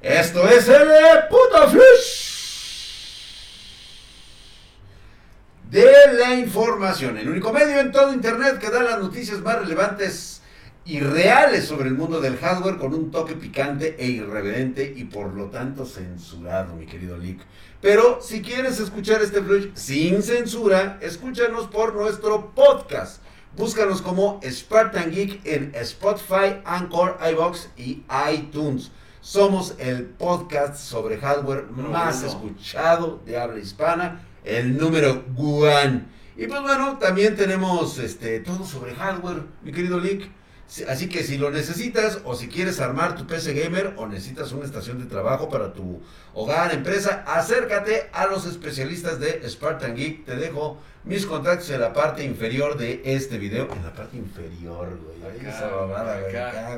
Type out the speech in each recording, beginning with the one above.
Esto es el puto flush de la información, el único medio en todo internet que da las noticias más relevantes y reales sobre el mundo del hardware con un toque picante e irreverente y por lo tanto censurado, mi querido Lick. Pero si quieres escuchar este flush sin censura, escúchanos por nuestro podcast. Búscanos como Spartan Geek en Spotify, Anchor, iBox y iTunes. Somos el podcast sobre hardware más escuchado de habla hispana, el número one. Y pues bueno, también tenemos este todo sobre hardware, mi querido Lick. Así que si lo necesitas o si quieres armar tu PC gamer o necesitas una estación de trabajo para tu hogar, empresa, acércate a los especialistas de Spartan Geek. Te dejo mis contactos en la parte inferior de este video. En la parte inferior, güey. esa mamada,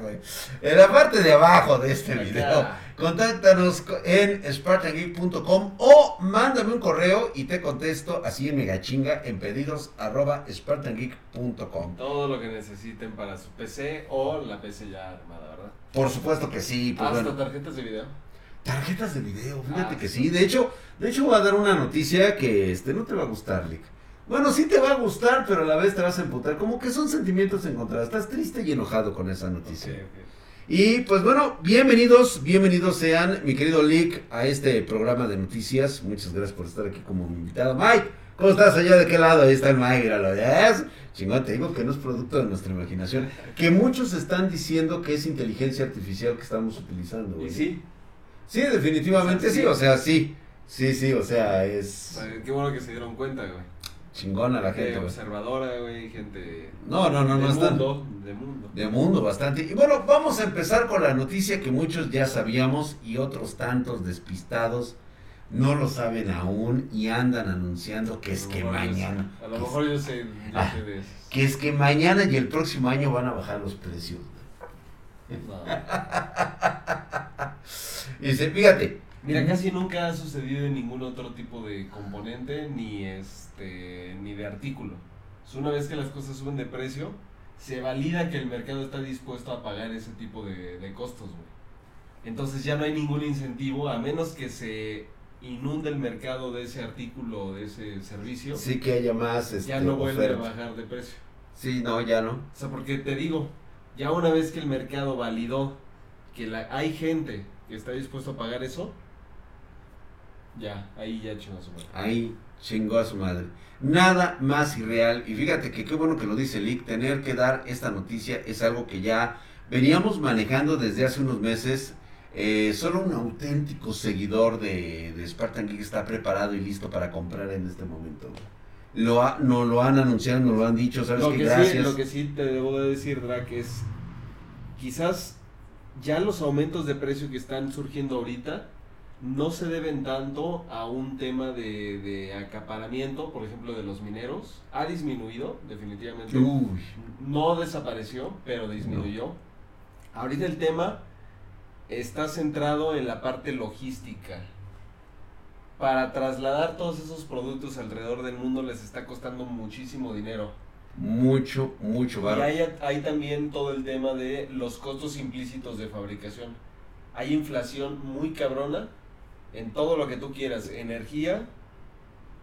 güey. En la parte de abajo de este video. Contáctanos en spartangeek.com o mándame un correo y te contesto así en megachinga en pedidos arroba spartangeek.com. Todo lo que necesiten para su PC o la PC ya armada, ¿verdad? Por supuesto que sí. Pues Hasta tarjetas de video. Tarjetas de video, fíjate ah, que sí. De hecho, de hecho voy a dar una noticia que este no te va a gustar, Lick. Bueno, sí te va a gustar, pero a la vez te vas a emputar. Como que son sentimientos encontrados. Estás triste y enojado con esa noticia. Y pues bueno, bienvenidos, bienvenidos sean, mi querido Lick, a este programa de noticias. Muchas gracias por estar aquí como invitado. Mike, ¿cómo estás allá? ¿De qué lado? Ahí está el Mike, lo ves. Chingón, te digo que no es producto de nuestra imaginación. Que muchos están diciendo que es inteligencia artificial que estamos utilizando. ¿Y sí? Sí, definitivamente sí, o sea, sí. Sí, sí, o sea, es... Qué bueno que se dieron cuenta, güey chingona la gente. observadora, güey, gente. No, no, no, de no mundo, De mundo. De mundo, bastante. Y bueno, vamos a empezar con la noticia que muchos ya sabíamos y otros tantos despistados no lo saben aún y andan anunciando que es que mañana. A lo mejor yo sé, ah, eso. Que es que mañana y el próximo año van a bajar los precios. y dice, fíjate, Mira, casi nunca ha sucedido en ningún otro tipo de componente ni este ni de artículo. una vez que las cosas suben de precio, se valida que el mercado está dispuesto a pagar ese tipo de, costos, güey. Entonces ya no hay ningún incentivo, a menos que se inunde el mercado de ese artículo o de ese servicio. Sí que haya más. Este, ya no vuelve a bajar de precio. Sí, no, ya no. O sea, porque te digo, ya una vez que el mercado validó que la, hay gente que está dispuesto a pagar eso, ya, ahí ya chingó a su madre. Ahí chingó a su madre. Nada más irreal. Y fíjate que qué bueno que lo dice Lick. Tener que dar esta noticia es algo que ya veníamos manejando desde hace unos meses. Eh, solo un auténtico seguidor de, de Spartan Geek está preparado y listo para comprar en este momento. Lo ha, no lo han anunciado, nos lo han dicho, ¿sabes lo que, gracias. Sí, lo que sí te debo de decir, Drac, es quizás ya los aumentos de precio que están surgiendo ahorita no se deben tanto a un tema de, acaparamiento, por ejemplo, de los mineros. Ha disminuido, definitivamente. No desapareció, pero disminuyó. Ahorita el tema está centrado en la parte logística. Para trasladar todos esos productos alrededor del mundo les está costando muchísimo dinero. Mucho, mucho Y hay, hay también todo el tema de los costos implícitos de fabricación. Hay inflación muy cabrona en todo lo que tú quieras, energía,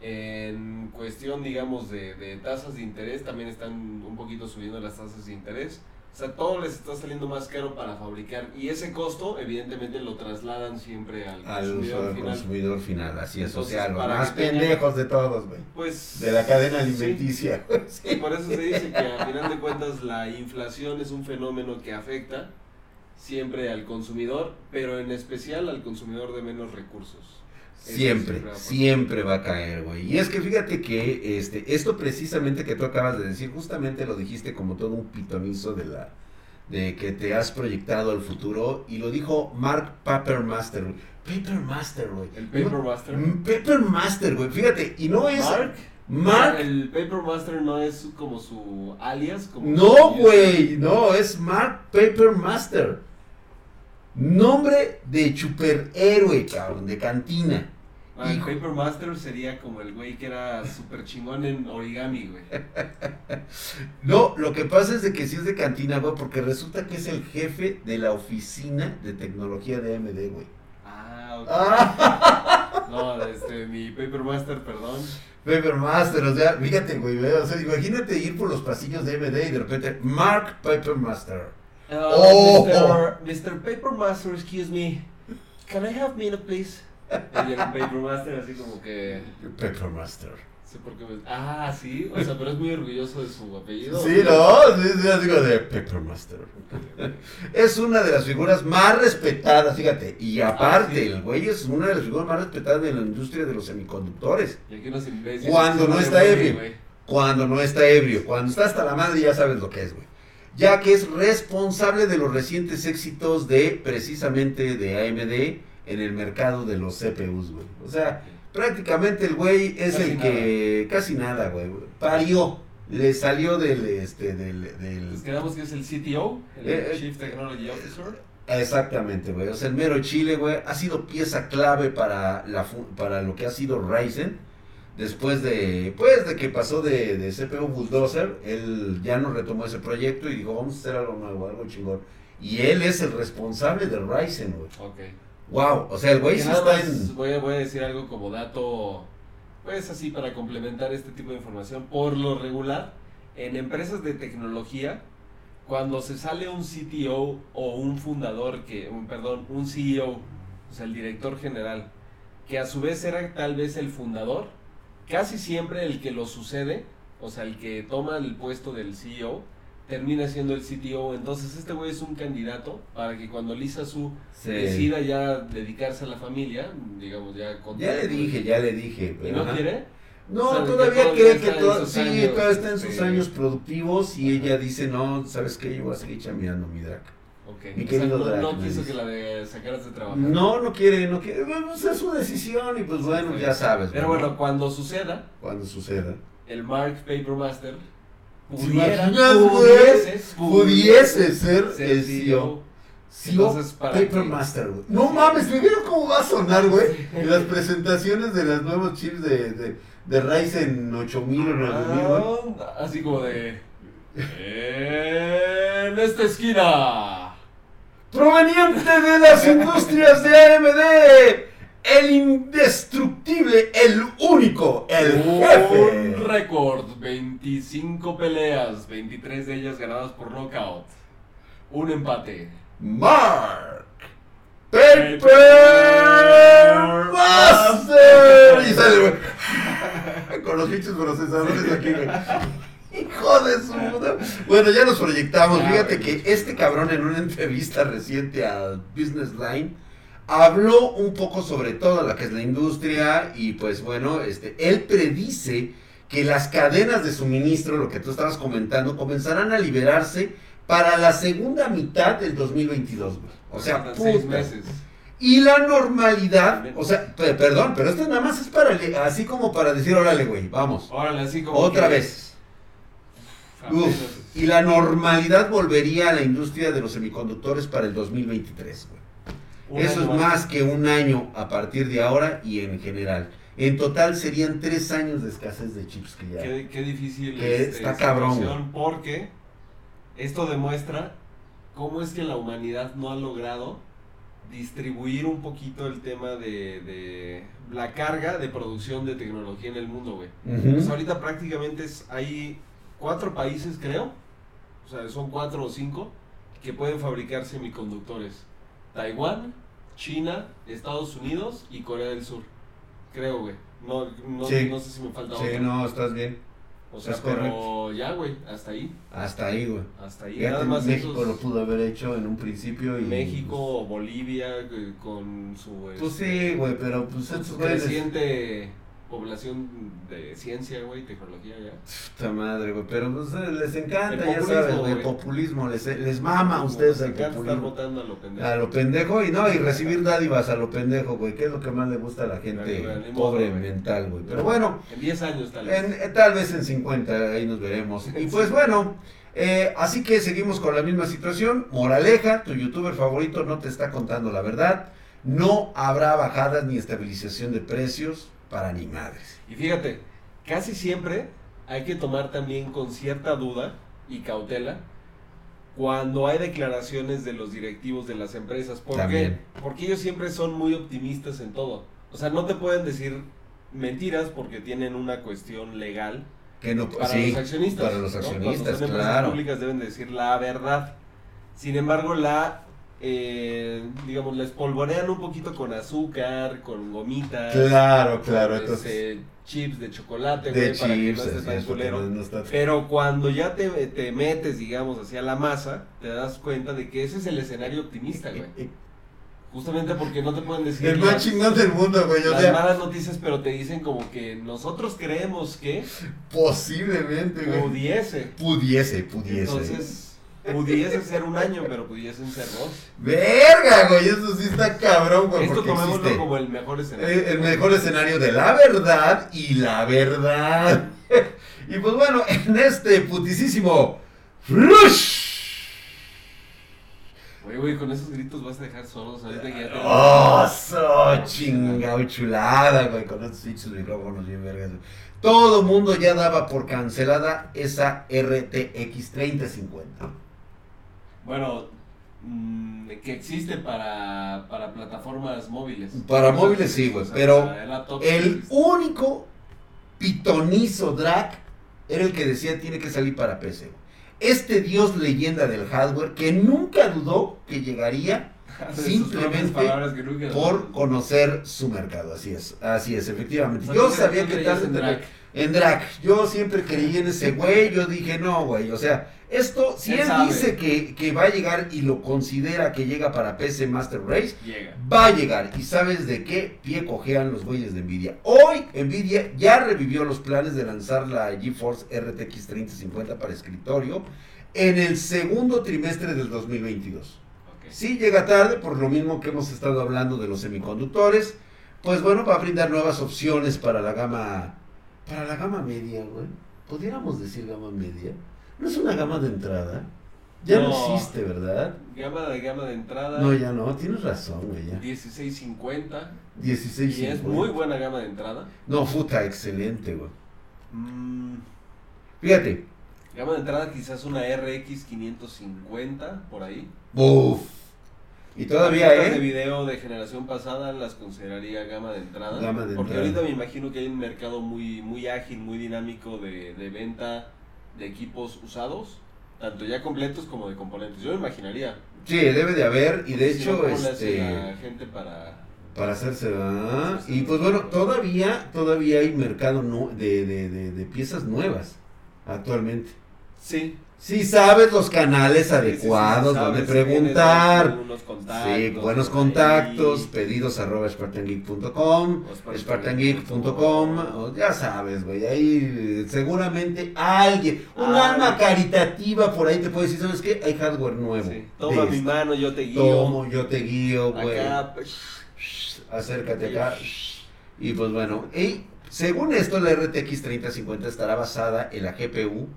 en cuestión, digamos, de, de, tasas de interés, también están un poquito subiendo las tasas de interés. O sea, todo les está saliendo más caro para fabricar. Y ese costo, evidentemente, lo trasladan siempre al, consumidor, final. consumidor final. Así es, o sea, los más pendejos de todos, güey. Pues. De la cadena alimenticia. Sí. por eso se dice que, a final de cuentas, la inflación es un fenómeno que afecta siempre al consumidor, pero en especial al consumidor de menos recursos. Siempre, siempre va a caer, güey. Y es que fíjate que este, esto precisamente que tú acabas de decir, justamente lo dijiste como todo un pitonizo de la de que te has proyectado al futuro y lo dijo Mark Papermaster, Papermaster, güey. El Papermaster. Mm, Papermaster, güey. Fíjate, y no es Mark Mark. El Papermaster no es como su alias. Como no, güey. No, es Mark Papermaster. Nombre de superhéroe, cabrón, de cantina. Ah, el Paper Master sería como el güey que era súper chingón en origami, güey. no, lo que pasa es de que sí es de cantina, güey, porque resulta que es el jefe de la oficina de tecnología de AMD, güey. Ah, ok. Ah, No, este, mi Paper Master, perdón. Papermaster, o sea, fíjate, güey, o sea, imagínate ir por los pasillos de MD y de repente, Mark Papermaster. Oh. Mr. Mr. Paper Master, excuse me. Can I have minute, please? Y el Paper Master así como que... Papermaster. Sé por qué me- Ah, sí, o sea, pero es muy orgulloso de su apellido. Sí, ¿no? Sí, sí, como de Papermaster. Es una de las figuras más respetadas, fíjate. Y aparte, Ah, sí. el güey es una de las figuras más respetadas de la industria de los semiconductores. Y aquí nos imbéciles. Cuando no está ebrio. güey. Cuando no está ebrio. Cuando está hasta la madre ya sabes lo que es, güey. Ya que es responsable de los recientes éxitos de, precisamente, de AMD en el mercado de los CPUs, güey. O sea, prácticamente el güey es Casi el que... Casi nada, güey. Parió. Le salió del, este, del, del, Nos quedamos que es el CTO, el Eh, eh, Chief Technology Officer. Exactamente, güey. O sea, el mero Chile, güey, ha sido pieza clave para, la, para lo que ha sido Ryzen. Después de, pues, de que pasó de, de CPU Bulldozer, él ya no retomó ese proyecto y dijo, vamos a hacer algo nuevo, algo chingón. Y él es el responsable de Ryzen, güey. Ok. Wow, o sea, el güey sí nada está más en... voy, a, voy a decir algo como dato, pues así para complementar este tipo de información. Por lo regular, en empresas de tecnología, cuando se sale un CTO o un fundador, que, un, perdón, un CEO, o sea, el director general, que a su vez era tal vez el fundador, casi siempre el que lo sucede, o sea, el que toma el puesto del CEO, termina siendo el CTO. Entonces este güey es un candidato para que cuando Lisa Su Sí. decida ya dedicarse a la familia, digamos ya con Ya le dije, ya le dije. ¿Y no ajá. quiere? No, todavía cree que todo, sí, años, todavía está en sus años productivos y ajá. ella dice, no, ¿sabes qué? Yo voy a seguir chambeando mi drag. Mi O sea, no, no quiso que la de sacaras de trabajar. No, no quiere, no quiere. Bueno, pues es su decisión y pues bueno, Sí. ya sabes. Pero ¿no? bueno, cuando suceda, Cuando suceda. el Mark Papermaster ¿Te pudiera, imaginas, güey? pudiese, Pudiese ser ser el CEO. CEO Papermaster, güey. No mames, ¿me vieron cómo va a sonar, güey? En las presentaciones de los nuevos chips de, de, de Ryzen 8000 o 9000, güey. Ah, así como de... En esta esquina. Proveniente de las industrias de AMD. El indestructible, el único, el Un jefe. récord, 25 peleas, 23 de ellas ganadas por knockout. Un empate. Mark Paper Paper Master. Y sale, güey. Con los pinches procesadores aquí, güey. Hijo de su puta. Bueno, ya nos proyectamos. Fíjate que este cabrón en una entrevista reciente a Business Line habló un poco sobre todo lo que es la industria y pues bueno, este, él predice que las cadenas de suministro, lo que tú estabas comentando, comenzarán a liberarse para la segunda mitad del 2022, güey. O sea, seis meses. Y la normalidad, o sea, pe- perdón, pero esto nada más es para, así como para decir, órale, güey, vamos, Órale, así como. otra que- vez. Uf, y la normalidad volvería a la industria de los semiconductores para el 2023, güey. Un Eso es más que un año a partir de ahora y en general. En total serían tres años de escasez de chips que ya. Qué, qué difícil Que este, está cabrón, porque esto demuestra cómo es que la humanidad no ha logrado distribuir un poquito el tema de, de la carga de producción de tecnología en el mundo, güey. Pues ahorita prácticamente es- hay cuatro países, creo, o sea, son cuatro o cinco, que pueden fabricar semiconductores. Taiwán, China, Estados Unidos y Corea del Sur. Creo, güey. No, no, Sí. no sé si me falta Sí, otro. no, estás bien. O sea, pero ya, güey, hasta ahí. Hasta ahí, güey. Hasta ahí. Fíjate, Nada más México esos- lo pudo haber hecho en un principio y... México, Bolivia, eh, con su Pues este, sí, güey, pero pues con su creciente población de ciencia, güey, tecnología ya. Puta madre, güey, pero pues eh, les encanta, ya populismo, sabes, güey, populismo, les, les mama a ustedes el encanta estar populismo. votando a lo pendejo. A lo pendejo y no, y recibir dádivas a lo pendejo, güey, que es lo que más le gusta a la gente modo, pobre mental, güey. Pero bueno, En 10 años tal vez. en- eh, tal vez en 50, ahí nos veremos. Y pues bueno, eh, así que seguimos con la misma situación. Moraleja, tu youtuber favorito no te está contando la verdad. No habrá bajadas ni estabilización de precios para ni madres. Y fíjate, casi siempre hay que tomar también con cierta duda y cautela cuando hay declaraciones de los directivos de las empresas. ¿Por También. qué? Porque ellos siempre son muy optimistas en todo. O sea, no te pueden decir mentiras porque tienen una cuestión legal Que no, para sí, los accionistas. para los accionistas, son empresas claro. públicas deben decir la verdad. Sin embargo, la eh, digamos, la espolvorean un poquito con azúcar, con gomitas. Claro, claro, con, entonces- este, chips de chocolate, De güey, para que chips, no estés tan culero. no- no está- Pero cuando ya te, te metes, digamos, hacia la masa, te das cuenta de que ese es el escenario optimista, güey. Justamente porque no te pueden decir El más chingón del mundo, güey. Las sea, malas noticias, pero te dicen como que nosotros creemos que posiblemente, güey. pudiese. Pudiese, pudiese. Entonces, pudiese ser un año, pero pudiesen ser dos. Verga, güey. Eso sí está cabrón, güey. Esto tomémoslo como el mejor escenario. el, el mejor escenario de la verdad y la verdad. y pues bueno, en este putisísimo. Flush. Güey, güey, con esos gritos vas a dejar sordos ahorita que ya te... ¡Oh, so chingado chulada, güey! Con estos pinches micrófonos bien vergas. Todo mundo ya daba por cancelada esa RTX 3050. Bueno, mm, que existe para, para plataformas móviles. Para móviles sí, güey, pero El único pitonizo drag era el que decía tiene que salir para PC. Este dios leyenda del hardware que nunca dudó que llegaría simplemente nunca- por conocer su mercado. Así es, así es, O efectivamente. sea, Yo sabía que tal en drag. En drag, yo siempre creí en ese güey, yo dije, no, güey, o sea, esto, si Él dice que, que va a llegar y lo considera que llega para PC Master Race, Llega. va a llegar. ¿Y sabes de qué pie cojean los güeyes de Nvidia? Hoy Nvidia ya revivió los planes de lanzar la GeForce RTX 3050 para escritorio en el segundo trimestre del 2022. Ok. Sí llega tarde, por lo mismo que hemos estado hablando de los semiconductores. Pues bueno, va a brindar nuevas opciones para la gama, para la gama media, güey. Pudiéramos decir gama media. No es una gama de entrada. Ya no, No. existe, ¿verdad? Gama de gama de entrada. No, ya no, tienes razón, güey, ya. 1650. 16 Y es muy buena gama de entrada. No, puta, excelente, güey. Mm, Fíjate. gama de entrada quizás una RX 550 por ahí. Uf. Y todavía, Tarjetas de ¿eh? video de generación pasada las consideraría gama de entrada. Gama de porque entrada. ahorita me imagino que hay un mercado muy, muy ágil, muy dinámico de, de venta de equipos usados, tanto ya completos como de componentes. Yo me imaginaría. Sí, debe de haber. Y de Si hecho, no, ¿cómo le hace este. la gente para. Para hacerse, sí. Y pues bueno, todavía, todavía hay mercado nu- de, de, de, de piezas nuevas actualmente. Sí. Si sabes los canales sí, sí, adecuados sabes, donde preguntar. Sí, buenos ahí. contactos, pedidos arroba spartangeek.com, spartangeek.com, ya sabes, güey, ahí eh, seguramente alguien, un Ah. alma caritativa por ahí te puede decir, ¿sabes qué? Hay hardware nuevo. Sí. Toma mi mano, yo te guío. Tomo, yo te guío, güey. Acá. pues, Acércate acá. Y pues bueno, y según esto, la RTX 3050 estará basada en la GPU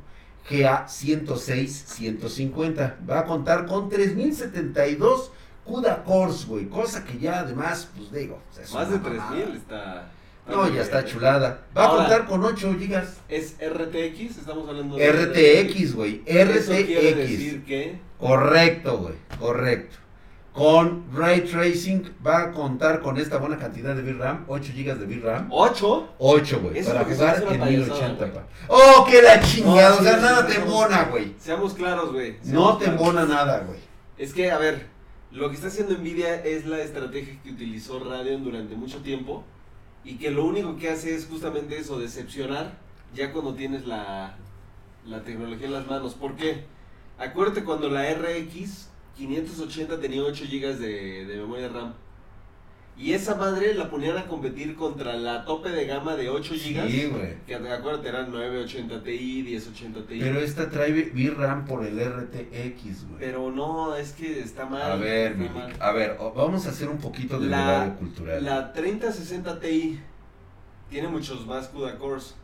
GA 106-150. Va a contar con 3072 CUDA cores, güey. Cosa que ya además, pues digo, es Más de mamada. 3000 está. No, ya está chulada. Va a contar con 8 GB. Es RTX, estamos hablando de RTX, güey. Eso quiere RTX. decir que Correcto, güey. Correcto. Con Ray Tracing va a contar con esta buena cantidad de VRAM, 8 GB de VRAM. 8 8, güey, para jugar en una payasada, 1080, güey. pa. ¡Oh, que la chingada! No, o sea, nada te embona, güey. Seamos claros, güey. No te embona nada, güey. Es que, a ver, lo que está haciendo Nvidia es la estrategia que utilizó Radeon durante mucho tiempo y que lo único que hace es justamente eso, decepcionar ya cuando tienes la, la tecnología en las manos. ¿Por qué? Acuérdate cuando la RX 580 tenía 8 GB de, de memoria RAM. Y esa madre la ponían a competir contra la tope de gama de 8 GB. Sí, güey. Que acuérdate eran 980 Ti, 1080 Ti. Pero esta trae VRAM por el RTX, güey. Pero no, es que está mal. A ver, mi mal. A ver, vamos a hacer un poquito de La- cultural. La 3060 Ti tiene muchos más CUDA cores.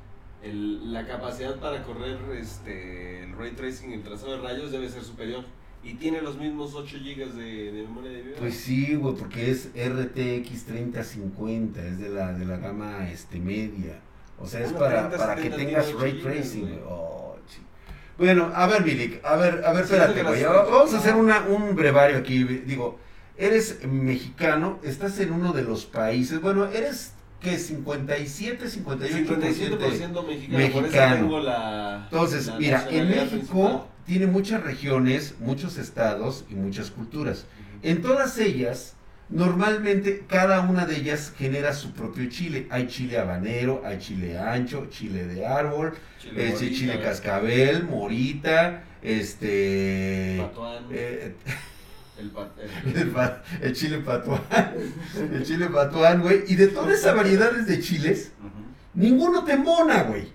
El- la capacidad para correr este, el ray tracing, el trazado de rayos debe ser superior. Y tiene los mismos 8 GB de, de memoria de video. Pues sí, güey, porque es RTX 3050, es de la, de la gama este media. O sea, es para, 30, para que 70 tengas ray tracing, güey. Oh. Bueno, a ver, Milik, a ver, a ver, espérate, güey. Vamos a hacer una, un brevario aquí. Digo, eres mexicano, estás en uno de los países, bueno, eres que 57, 58% 57% mexicano, por eso mexicano. tengo la. Entonces, la mira, en México tiene muchas regiones, muchos estados y muchas culturas. En todas ellas, normalmente cada una de ellas genera su propio chile. Hay chile habanero, hay chile ancho, chile de árbol, Chile este, morita, chile güey. cascabel, morita, este... Patuán, eh, el, el, el- chile patuán, el chile patuán, güey. Y de todas esas variedades de chiles, ninguno te mona, güey.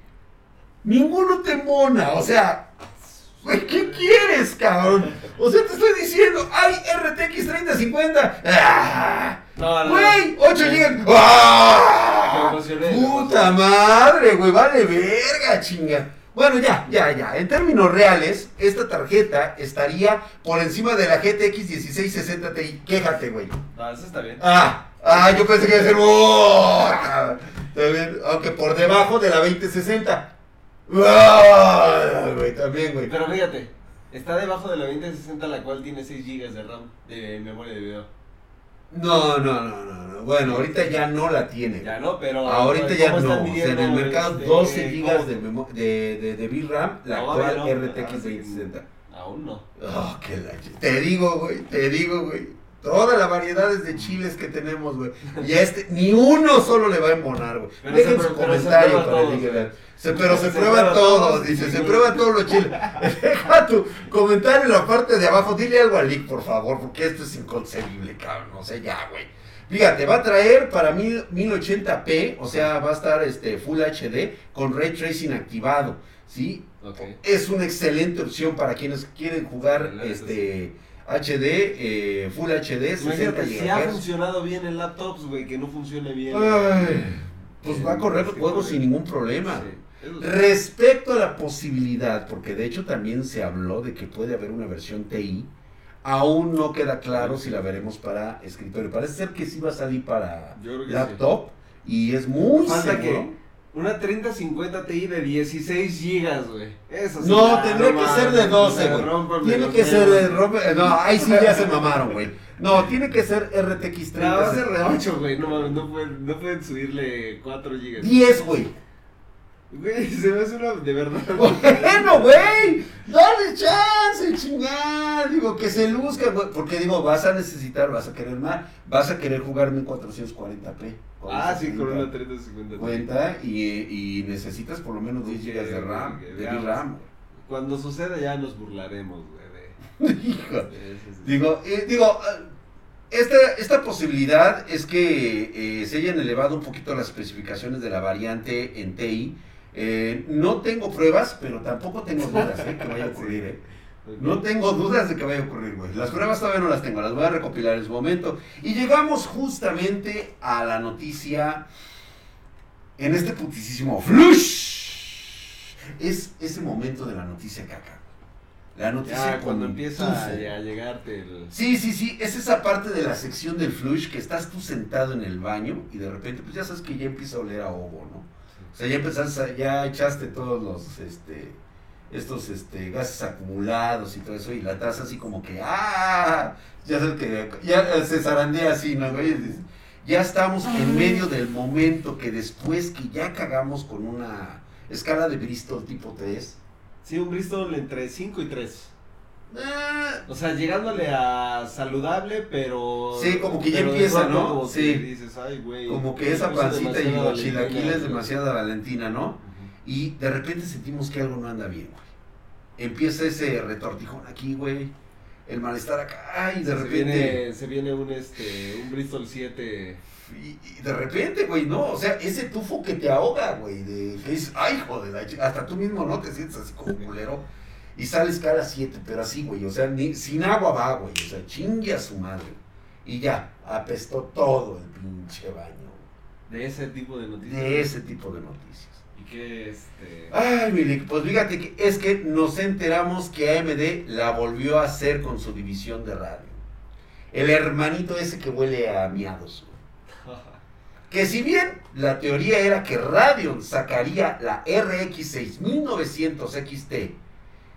Ninguno te mona, o sea... Güey, ¿qué quieres, cabrón? O sea, te estoy diciendo, hay RTX 3050. ¡Ah! No, no. Güey, 8 Me- GB. ¡Ah! Puta madre, güey, vale verga, chinga. Bueno, ya, ya, ya. En términos reales, esta tarjeta estaría por encima de la GTX 1660 Ti. Quéjate, güey. No, eso está bien. Ah, ah, yo pensé que iba a ser. ¡Oh! Aunque por debajo de la 2060. ¡Ah! Güey, también, güey. Pero fíjate, está debajo de la 2060, la cual tiene 6 GB de RAM de memoria de video. No, no, no, no, no. Bueno, ahorita ya no la tiene. Ya no, pero. Ahorita ¿cómo ya no. O sea, en el mercado este, 12 cómo- gigas de, memo- de, de, de VRAM, la No, actual no. RTX Ah, sí. 2060. Aún no. Oh, qué la Te digo, güey, te digo, güey. Todas las variedades de chiles que tenemos, güey. Y a este, ni uno solo le va a embonar, güey. Dejen su comentario para el. Ver. Se- pero se, Se prueban todos, dice, se prueban todos los chiles. Deja tu comentario en la parte de abajo. Dile algo al Lick, por favor, porque esto es inconcebible, cabrón. No sé, ya, güey. Fíjate, va a traer para mil, 1080p, o sea, va a estar este Full HD con Ray Tracing activado, ¿sí? Ok. Es una excelente opción para quienes quieren jugar este HD, eh, Full HD, 60 Imagínate, si ha funcionado bien en laptops, güey, que no funcione bien. Ay, pues va a correr Sí, juegos sin ningún problema. Sí. Respecto a la posibilidad, porque de hecho también se habló de que puede haber una versión TI, aún no queda claro si la veremos para escritorio. Parece ser que sí va a salir para laptop y es muy Falta seguro. que una 3050 Ti de 16 GB, güey. Eso sí. No, tendría que mames, ser de 12, me güey. Tiene que ser de rompe- No, ahí sí ya se mamaron, güey. No, tiene que ser RTX No, va a ser 30. de 8, güey. No no pueden, no pueden subirle 4 GB. 10, güey. Güey, se me hace una de verdad. Bueno, güey, dale chance, chingada. Digo, que se luzca, güey. Porque digo, vas a necesitar, vas a querer más, vas a querer jugar 1440p. Ah, sí, con una 30 3050. cuenta y, y necesitas por lo menos 10 GB de RAM, de veamos. RAM. Cuando suceda ya nos burlaremos, güey. de- Hijo. Digo, eh, digo, eh, esta, esta posibilidad es que eh, se hayan elevado un poquito las especificaciones de la variante en TI. Eh, no tengo pruebas, pero tampoco tengo dudas eh, que vaya a ocurrir. eh. No tengo dudas de que vaya a ocurrir, güey. Las pruebas todavía no las tengo, las voy a recopilar en su momento. Y llegamos justamente a la noticia en este putisísimo flush. Es ese momento de la noticia caca. La noticia Ya, cuando empieza a, a llegarte el. Sí, sí, sí, es esa parte de la sección del flush que estás tú sentado en el baño y de repente, pues ya sabes que ya empieza a oler a ovo, ¿no? O sea, ya empezaste, a- ya echaste todos los, este, estos, este, gases acumulados y todo eso y la taza así como que, ¡ah! Ya sabes que, ya se zarandea así, ¿no? Ya estamos en medio del momento que después que ya cagamos con una escala de Bristol tipo 3, Sí, un Bristol entre 5 y 3. Ah, O sea, llegándole a saludable, pero. Sí, como que ya empieza, ¿no? como Sí. que dices, ay, güey. como que esa pancita y los chilaquiles demasiada Valentina, ¿no? Y de repente sentimos que algo no anda bien, güey. Empieza ese retortijón aquí, güey. El malestar acá, y de se repente. Viene, se viene un, este, un Bristol 7. Y, y de repente, güey, no. O sea, ese tufo que te ahoga, güey. De, que dices, ay, joder, la ch-". hasta tú mismo no te sientes así como culero. Y sales cara 7, pero así, güey. O sea, ni, sin agua va, güey. O sea, chingue a su madre. Y ya, apestó todo el pinche baño. De ese tipo de noticias. De ese tipo de noticias. Y que este. Ay, Milik, pues fíjate que es que nos enteramos que AMD la volvió a hacer con su división de radio. El hermanito ese que huele a miados. güey. Que si bien la teoría era que Radeon sacaría la RX 6900 XT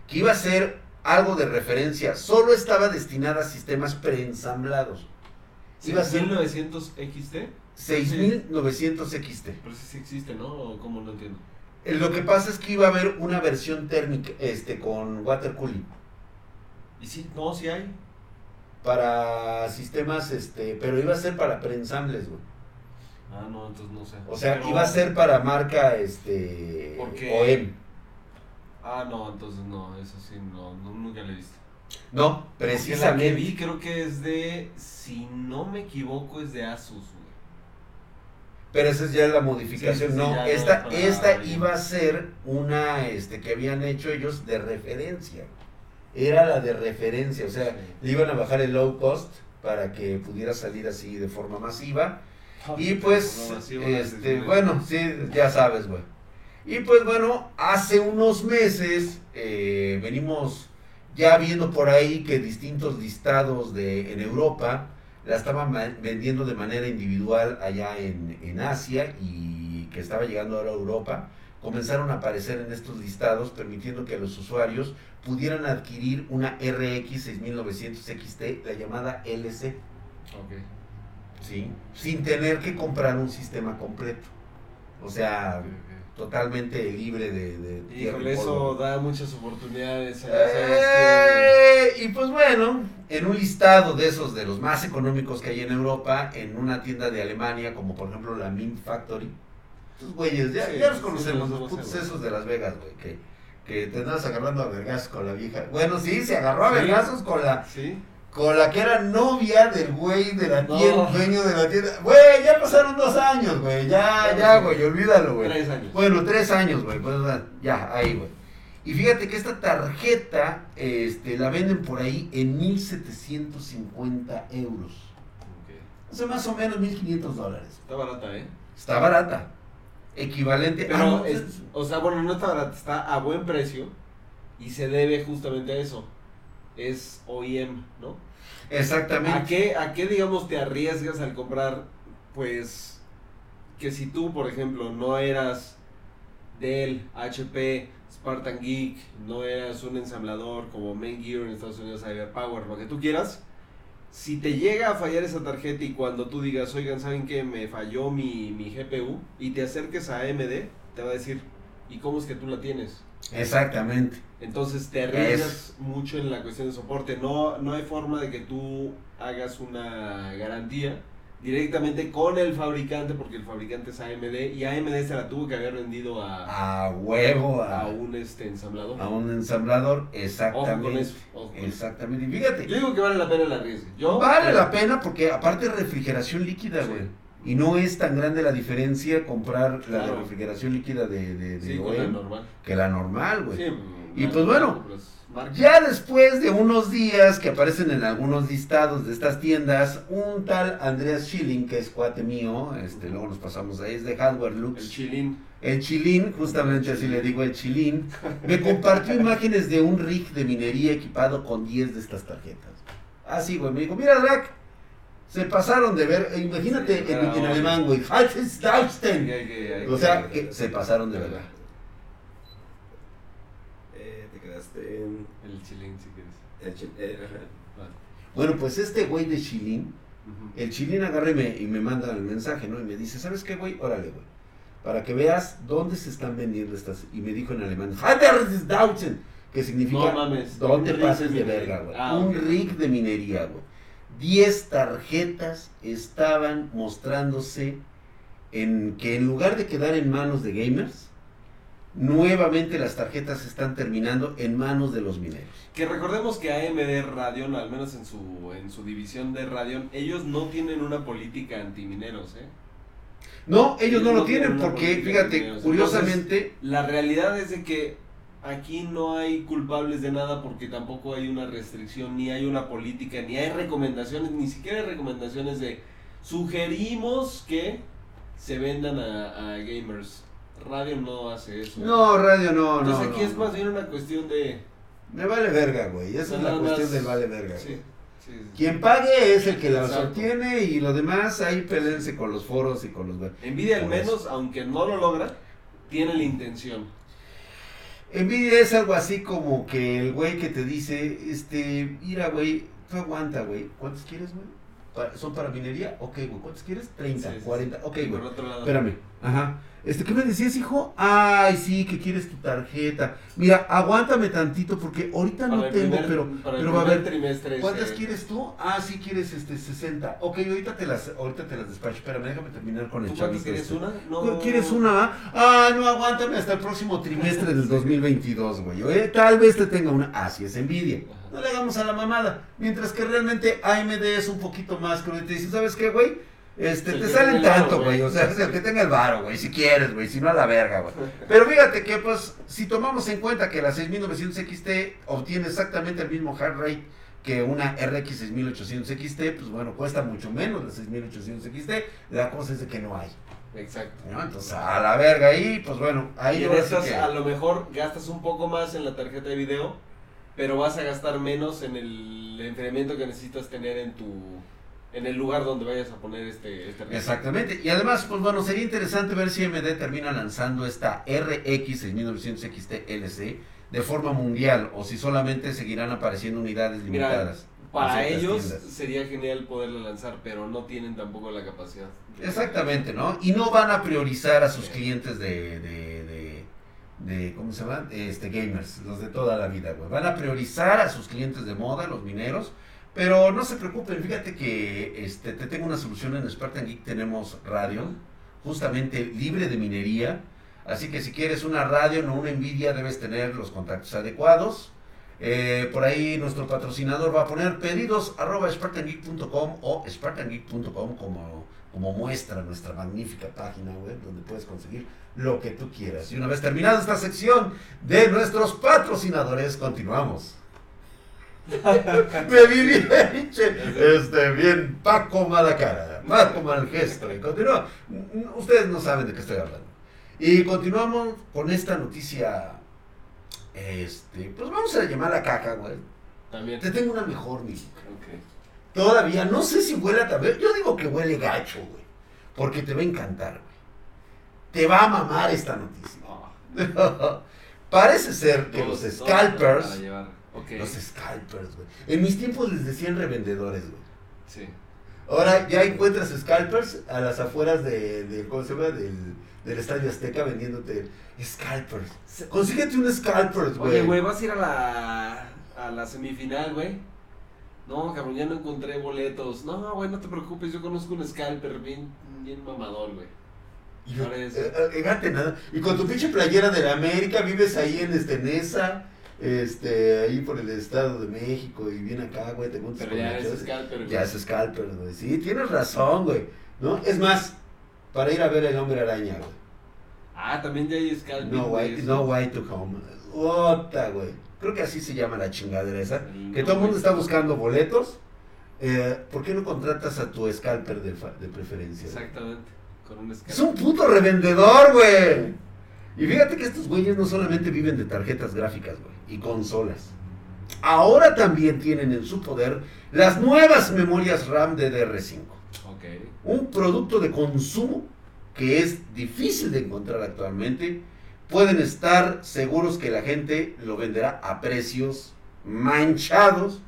que iba a ser algo de referencia, solo estaba destinada a sistemas preensamblados. Iba a ser 1900 XT. 6900 XT. Pero sí, sí existe, ¿no? ¿O ¿Cómo no entiendo? Eh, Lo que pasa es que iba a haber una versión térmica este, con water cooling Y sí, no, sí hay. para sistemas, este, pero iba a ser para preensambles, güey. Ah, no, entonces no sé. O sea, Pero- iba a ser para marca este ¿Por qué? OEM. Ah, no, entonces no, eso sí, no, no nunca le he visto. No, Porque La que precisamente. vi creo que es de, si no me equivoco, es de Asus, güey. Pero esa es ya la modificación. Sí, sí, sí, no, esta, no, esta iba a ser una este, que habían hecho ellos de referencia. Era la de referencia. O sea, Sí. le iban a bajar el low cost para que pudiera salir así de forma masiva. Y pues, este, bueno, sí, ya sabes, güey. Y pues bueno, hace unos meses eh, venimos ya viendo por ahí que distintos listados de, en Europa la estaban vendiendo de manera individual allá en, en Asia y que estaba llegando ahora a Europa. Comenzaron a aparecer en estos listados permitiendo que los usuarios pudieran adquirir una RX 6900 XT, la llamada LC. Ok. ¿sí? Sin tener que comprar un sistema completo. O sea, totalmente libre de... de Híjole, eso da muchas oportunidades. Eh, y pues bueno, en un listado de esos, de los más económicos que hay en Europa, en una tienda de Alemania, como por ejemplo la Mint Factory, estos güeyes, ya, Sí, ya los sí, conocemos, los los putos esos de Las Vegas, güey, que, que te andas agarrando a vergazos con la vieja. Bueno, sí, se agarró a Sí. vergazos con la, Sí. Con la que era novia del güey de la No. tienda, dueño de la tienda. Güey, ya pasaron dos años, güey. Ya, ya, güey, olvídalo, güey. Tres años. Bueno, tres años, güey. Pues, ya, ahí, güey. Y fíjate que esta tarjeta este, la venden por ahí en 1.750 euros. Ok. O sea, más o menos 1.500 dólares. Está barata, ¿eh? Está barata. Equivalente Pero, a... no, es- o sea, bueno, no está barata, está a buen precio y se debe justamente a eso. Es OEM, ¿no? Exactamente. ¿A qué, ¿A qué, digamos, te arriesgas al comprar? Pues, que si tú, por ejemplo, no eras Dell, HP, Spartan Geek, no eras un ensamblador como Main Gear en Estados Unidos, Cyberpower, lo que tú quieras, si te llega a fallar esa tarjeta y cuando tú digas, oigan, ¿saben qué? Me falló mi, mi GPU y te acerques a AMD, te va a decir, ¿y cómo es que tú la tienes? Exactamente. Entonces te arriesgas mucho en la cuestión de soporte. No, no hay forma de que tú hagas una garantía directamente con el fabricante, porque el fabricante es AMD y AMD se la tuvo que haber vendido a, A huevo, a, a un este ensamblador. a un ensamblador. Ojo con Exactamente. eso. ojo con eso. Exactamente. Y fíjate. Yo digo que vale la pena el arriesgue. Yo, Vale la pena porque aparte refrigeración líquida, Sí. güey. Y no es tan grande la diferencia comprar la de Claro. refrigeración líquida de, de, de Sí, con la OEM normal. que la normal, güey. Sí, Y pues bueno. Ya después de unos días que aparecen en algunos listados de estas tiendas, un tal Andreas Schilling, que es cuate mío, este, luego nos pasamos ahí, es de Hardware El Lux. chilín. El Chilín, justamente así le digo el Chilín, me compartió imágenes de un rig de minería equipado con 10 de estas tarjetas. Así, güey, me dijo, mira, Drac, se pasaron de ver, eh, imagínate en, en alemán, güey, O sea, se pasaron de verdad. Te quedaste en El chilín, si quieres. el eh. Vale. Bueno, pues este güey de Chilín, Ujú. El chilín agarra y me, y me manda el mensaje, ¿no? Y me dice, ¿sabes qué, güey? Órale, güey. Para que veas dónde se están vendiendo estas. Y me dijo en alemán, Dautzen, que significa, No mames, rig pases de verga, güey. Ah, un ok. rig de minería, güey. 10 tarjetas estaban mostrándose en que en lugar de quedar en manos de gamers, nuevamente las tarjetas están terminando en manos de los mineros. Que recordemos que AMD Radeon, al menos en su, en su división de Radeon, ellos no tienen una política antimineros, ¿eh? No, ellos no lo tienen porque, fíjate, mineros. curiosamente, La realidad es de que aquí no hay culpables de nada porque tampoco hay una restricción, ni hay una política, ni hay recomendaciones, ni siquiera hay recomendaciones de sugerimos que se vendan a, a gamers. Radeon no hace eso. ¿eh? no, radio no, no. Entonces aquí no, es más bien una cuestión de... Me vale verga, güey. Esa es la cuestión del vale verga. Sí, sí, sí. Quien pague es el que la sostiene y lo demás ahí pelense con los foros y con los... Envidia al eso. menos, aunque no lo logra, tiene la intención. Envidia es algo así como que el güey que te dice, este, mira, güey, tú aguanta, güey. ¿Cuántos quieres, güey? ¿Son para minería? Ok, güey. ¿Cuántos quieres? 30, Sí, sí, 40. Ok, güey. por otro lado, Espérame. Ajá. Este, ¿qué me decías, hijo? Ay, sí, que quieres tu tarjeta. Mira, aguántame tantito porque ahorita no para tengo, primer- pero, pero va a ver. trimestre. ¿Cuántas se- quieres tú? Ah, sí, quieres este 60. Ok, ahorita te las, ahorita te las despacho. Espérame, déjame terminar con el ¿Tú chavito. cuántas quieres? este. ¿Una? No. ¿Quieres una? Ah, no, aguántame hasta el próximo trimestre del 2022, güey. Oye, tal vez te tenga una. Así es envidia. Ajá. No le hagamos a la mamada. Mientras que realmente AMD es un poquito más crudo. Y te dicen, ¿sabes qué, güey? Este, te salen tanto, güey. O sea, es el que tenga el varo, güey. Si quieres, güey. Si no, a la verga, güey. Pero fíjate que, pues, si tomamos en cuenta que la 6900 XT obtiene exactamente el mismo heart rate que una RX 6800 XT, pues bueno, cuesta mucho menos la 6800 XT. La cosa es de que no hay. Exacto. ¿no? Entonces, a la verga ahí, pues bueno, ahí Y en estas que- a lo mejor gastas un poco más en la tarjeta de video, pero vas a gastar menos en el enfriamiento que necesitas tener en tu en el lugar donde vayas a poner este, este. Exactamente. Y además, pues bueno, sería interesante ver si AMD termina lanzando esta RX 6900 XT LC de forma mundial o si solamente seguirán apareciendo unidades Mira, limitadas. Para ellos tiendas. sería genial poderla lanzar, pero no tienen tampoco la capacidad. Exactamente, ¿no? Y no van a priorizar a sus clientes de, de, de, de- ¿cómo se llaman? Este, gamers, los de toda la vida. Van a priorizar a sus clientes de moda, los mineros. Pero no se preocupen, fíjate que este, te tengo una solución en Spartan Geek, tenemos radio, justamente libre de minería. Así que si quieres una radio, no una Nvidia, debes tener los contactos adecuados. Eh, por ahí nuestro patrocinador va a poner pedidos arroba spartangeek.com o spartangeek.com como, como muestra nuestra magnífica página web donde puedes conseguir lo que tú quieras. Y una vez terminada esta sección de nuestros patrocinadores, continuamos. Me vi bien, este, bien, Paco mala cara, Paco mal gesto. Y continúa. Ustedes no saben de qué estoy hablando. Y continuamos con esta noticia. Este, pues vamos a llamar a caca, güey. También. Te tengo una mejor, mi. Ok. Todavía, no sé si huele también. Yo digo que huele gacho, güey. Porque te va a encantar, güey. Te va a mamar esta noticia. Parece ser que los para scalpers. llevar. Los scalpers, güey. En mis tiempos les decían revendedores, güey. Sí. Ahora ya encuentras scalpers a las afueras de, de- ¿cómo se llama? Del, del Estadio Azteca vendiéndote scalpers. Consíguete un scalpers, güey. Oye, güey, vas a ir a la, a la semifinal, güey. No, cabrón, ya no encontré boletos. No, güey, no te preocupes, yo conozco un scalper bien, bien mamador, güey. Y, es- eh, eh, nada. Y con tu pinche playera de la América, vives ahí en este Nesa, este, ahí por el Estado de México, y viene acá, güey, te juntas Pero con ya es scalper, güey. Ya es scalper, güey. Sí, tienes razón, güey. ¿No? Es más, para ir a ver el hombre araña, güey. Ah, también ya hay scalper. No way, no way to home. Ota, güey. Creo que así se llama la chingadera esa. Que todo el mundo está buscando boletos. Eh, ¿Por qué no contratas a tu scalper de, preferencia? Exactamente. Con un scalper. Es un puto revendedor, güey. Y fíjate que estos güeyes no solamente viven de tarjetas gráficas, güey, y consolas. Ahora también tienen en su poder las nuevas memorias RAM de DR5. Ok. Un producto de consumo que es difícil de encontrar actualmente. Pueden estar seguros que la gente lo venderá a precios manchados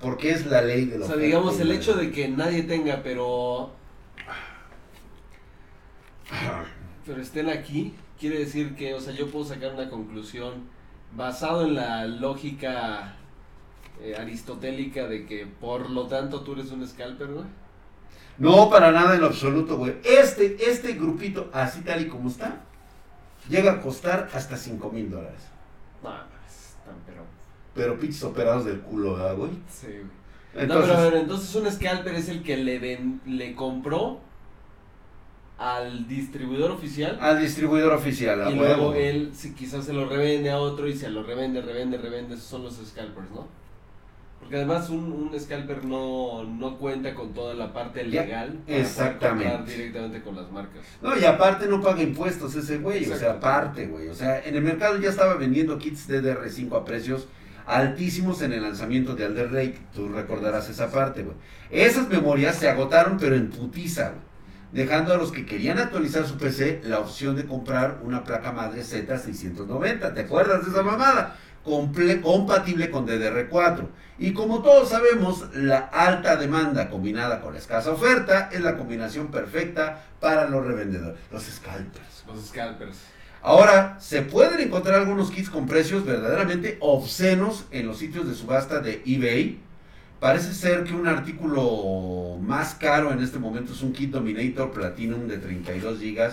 porque es la ley de la O sea, digamos, el hecho de que nadie tenga, pero. Pero estén aquí, quiere decir que, o sea, yo puedo sacar una conclusión basado en la lógica eh, aristotélica de que por lo tanto tú eres un scalper, güey. No, para nada en lo absoluto, güey. Este, este grupito, así tal y como está, llega a costar hasta 5 mil dólares. No, están, pero. Pero pinches operados del culo, ¿verdad, güey? Sí, güey. Entonces, no, pero a ver, entonces un scalper es el que le, ven- le compró al distribuidor oficial. al distribuidor oficial, a Y huevo. luego él si quizás se lo revende a otro y se lo revende, revende, revende. Esos son los scalpers, ¿no? Porque además un, un scalper no, no cuenta con toda la parte legal para poder exactamente. comprar directamente con las marcas. No, y aparte no paga impuestos ese güey, o sea, aparte, güey. O sea, en el mercado ya estaba vendiendo kits DDR5 a precios altísimos en el lanzamiento de Alder Lake. Tú recordarás esa parte, güey. Esas memorias se agotaron, pero en putiza, güey. dejando a los que querían actualizar su PC la opción de comprar una placa madre Z690. ¿Te acuerdas de esa mamada? Compatible con DDR4. Y como todos sabemos, la alta demanda combinada con la escasa oferta es la combinación perfecta para los revendedores, los scalpers. Los scalpers. Ahora, se pueden encontrar algunos kits con precios verdaderamente obscenos en los sitios de subasta de eBay. Parece ser que un artículo más caro en este momento es un kit Dominator Platinum de 32 GB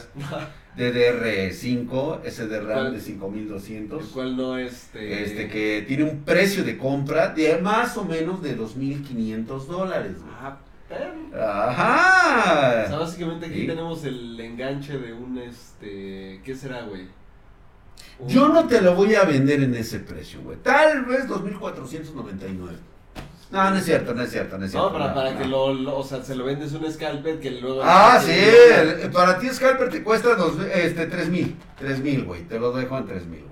DDR5, SDRAM de 5200. El cual no este. Este que tiene un precio de compra de más o menos de 2.500 dólares. Ah, perro. O sea, Ajá. básicamente aquí Sí. tenemos el enganche de un este. ¿Qué será, güey? Un- Yo no te lo voy a vender en ese precio, güey. Tal vez 2.499. No, no es cierto, no es cierto, no es cierto. No, para, para no. que lo, lo- O sea, se lo vendes un scalper que luego. Ah, sí, el- para ti Scalper te cuesta dos, este, 3000, 3000, güey, te lo dejo en 3000, güey.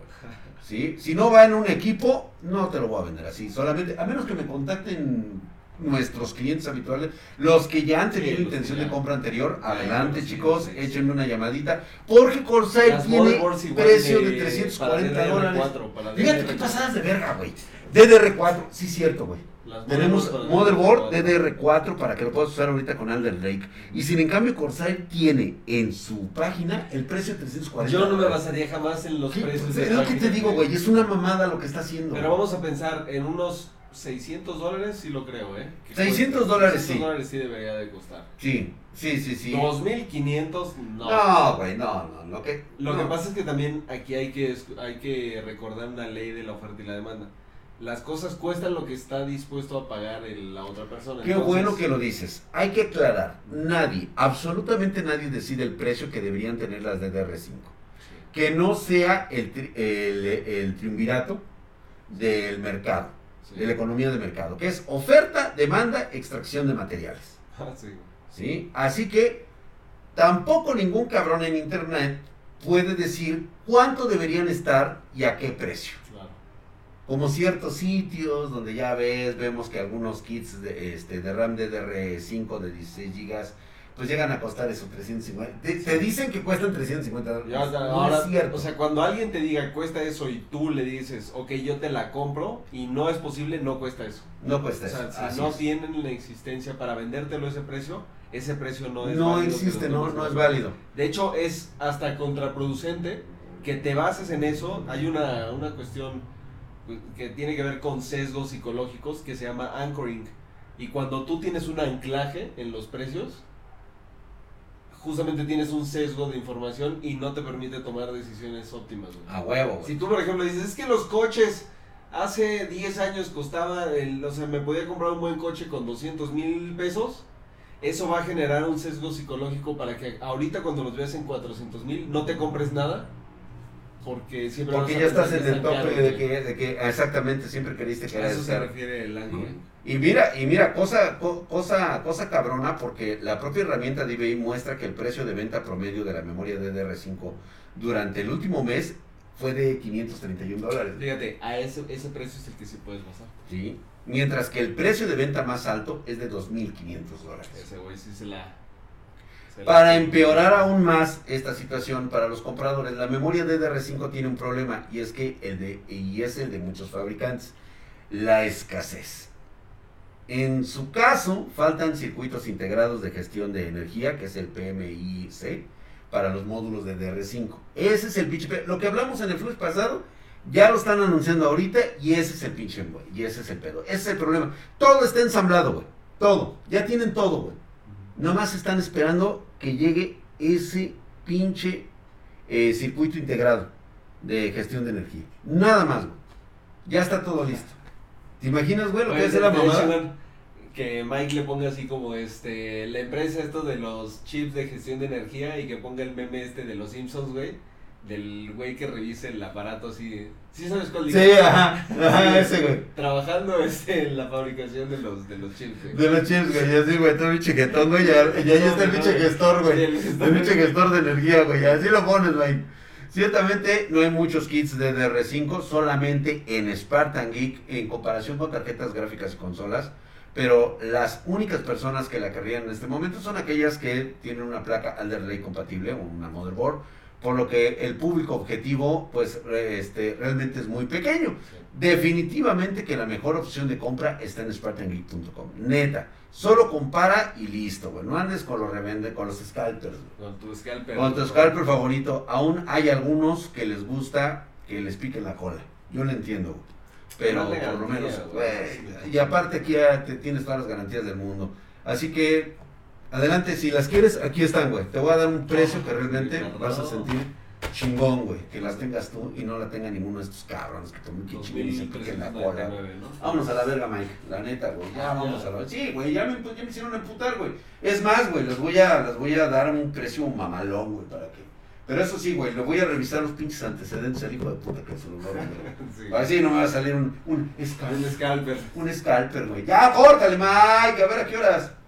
¿Sí? Si no va en un equipo, no te lo voy a vender así, solamente, a menos que me contacten nuestros clientes habituales, los que ya han tenido Sí, intención de compra anterior, adelante sí, chicos, sí, échenme una llamadita, porque Corsair tiene precio de, para 340 dólares. DDR4, para Fíjate qué DDR4. pasadas de verga, güey. DDR4, sí cierto, güey. Tenemos motherboard DDR4. DDR4 para que lo puedas usar ahorita con Alder Lake. Y sin en cambio Corsair tiene en su página el precio de 340. Yo no me basaría jamás en los ¿Qué? precios Es de lo que te digo, güey. Es una mamada lo que está haciendo. Pero vamos a pensar en unos 600 dólares, sí lo creo, ¿eh? Que 600 cuesta- dólares, 600 sí. dólares sí debería de costar. Sí, sí, sí, sí. 2500, no. No, güey, no, no. Lo que, Lo no. que pasa es que también aquí hay que, es- hay que recordar una ley de la oferta y la demanda. Las cosas cuestan lo que está dispuesto a pagar el- la otra persona. Qué Entonces, bueno que lo dices. Hay que aclarar. Nadie, absolutamente nadie decide el precio que deberían tener las DDR5. Que no sea el, tri- el, el triunvirato del mercado. Sí. de la economía de mercado, que es oferta, demanda, extracción de materiales. Ah, sí. ¿sí? Así que tampoco ningún cabrón en internet puede decir cuánto deberían estar y a qué precio. Como ciertos sitios donde ya ves, vemos que algunos kits de, este, de RAM DDR5 de 16 GB pues llegan a costar eso 350. Te, te dicen que cuestan 350 dólares. Ya, no ahora, es cierto. o sea, cuando alguien te diga cuesta eso y tú le dices, ok, yo te la compro y no es posible, no cuesta eso. no O cuesta sea, eso. si así no es. tienen la existencia para vendértelo ese precio, ese precio no es no válido que existe, no, no es válido. De hecho, es hasta contraproducente que te bases en eso. Hay una, una cuestión que tiene que ver con sesgos psicológicos que se llama anchoring. Y cuando tú tienes un anclaje en los precios, justamente tienes un sesgo de información y no te permite tomar decisiones óptimas. güey. A huevo. güey. Si tú, por ejemplo, dices, es que los coches hace 10 años costaba, el, o sea, me podía comprar un buen coche con 200 mil pesos, eso va a generar un sesgo psicológico para que ahorita cuando los veas en 400 mil no te compres nada, porque siempre Porque ya estás en el tope de que, de que exactamente siempre queriste que A eso se refiere el anchoring. Y mira, y mira, cosa, co- cosa, cosa cabrona, porque la propia herramienta de eBay muestra que el precio de venta promedio de la memoria DDR5 durante el último mes fue de 531 dólares. Fíjate, a ese, ese precio es el que sí puedes basar. ¿sí? Mientras que el precio de venta más alto es de 2.500 dólares. Ese güey sí se la... Para empeorar aún más esta situación para los compradores, la memoria DDR5 tiene un problema y es que el de y es el de muchos fabricantes, la escasez. En su caso, faltan circuitos integrados de gestión de energía, que es el PMIC, para los módulos de DR5. Ese es el pinche pe- Lo que hablamos en el flujo pasado, ya lo están anunciando ahorita y ese es el pinche güey. Y ese es el pedo. Ese es el problema. Todo está ensamblado, güey. Todo. Ya tienen todo, güey. Nada más están esperando que llegue ese pinche eh, circuito integrado de gestión de energía. Nada más, güey. Ya está todo listo. ¿Te imaginas, güey, lo que es la mamá? Que Mike le ponga así como este la empresa esto de los chips de gestión de energía y que ponga el meme este de los Simpsons, güey, del güey que revise el aparato así. ¿Sí sabes cuál Sí, ajá, ajá, ese, güey. Trabajando este en la fabricación de los de los chips, güey. De los chips, güey, así, güey, todo pinche jetón, güey, ya, ya, ya está el pinche gestor, Sí, güey. el El gestor. pinche gestor de energía, güey, así lo pones, güey. Ciertamente no hay muchos kits de DR5, solamente en Spartan Geek, en comparación con tarjetas gráficas y consolas, pero las únicas personas que la querrían en este momento son aquellas que tienen una placa Alder Lake compatible o una motherboard, por lo que el público objetivo pues este, realmente es muy pequeño. Definitivamente que la mejor opción de compra está en SpartanGeek.com. Neta, solo compara y listo, güey. No andes con los revende, con los scalpers. güey. Con tu scalper. Con tu scalper favorito, aún hay algunos que les gusta que les piquen la cola. Yo lo entiendo, güey. Pero por lo menos, güey. Y aparte aquí ya te tienes todas las garantías del mundo. Así que, adelante, si las quieres, aquí están, güey. Te voy a dar un precio que realmente vas a sentir chingón, güey. Que las tengas tú y no la tenga ninguno de estos cabrones que tomen que chinguen y se piquen la cola. 2399, ¿no? Vámonos a la verga, Mike. La neta, güey. Ya Ah, vamos a la Sí, güey, ya me, ya me hicieron emputar, güey. Es más, güey, les voy a, les voy a dar un precio mamalón, güey, para que. Pero eso sí, güey, le voy a revisar los pinches antecedentes al hijo de puta que se lo va a. Sí. Así no me va a salir un, un, Un scalper, scalper. un scalper, güey. Ya, córtale, Mike, a ver a qué horas.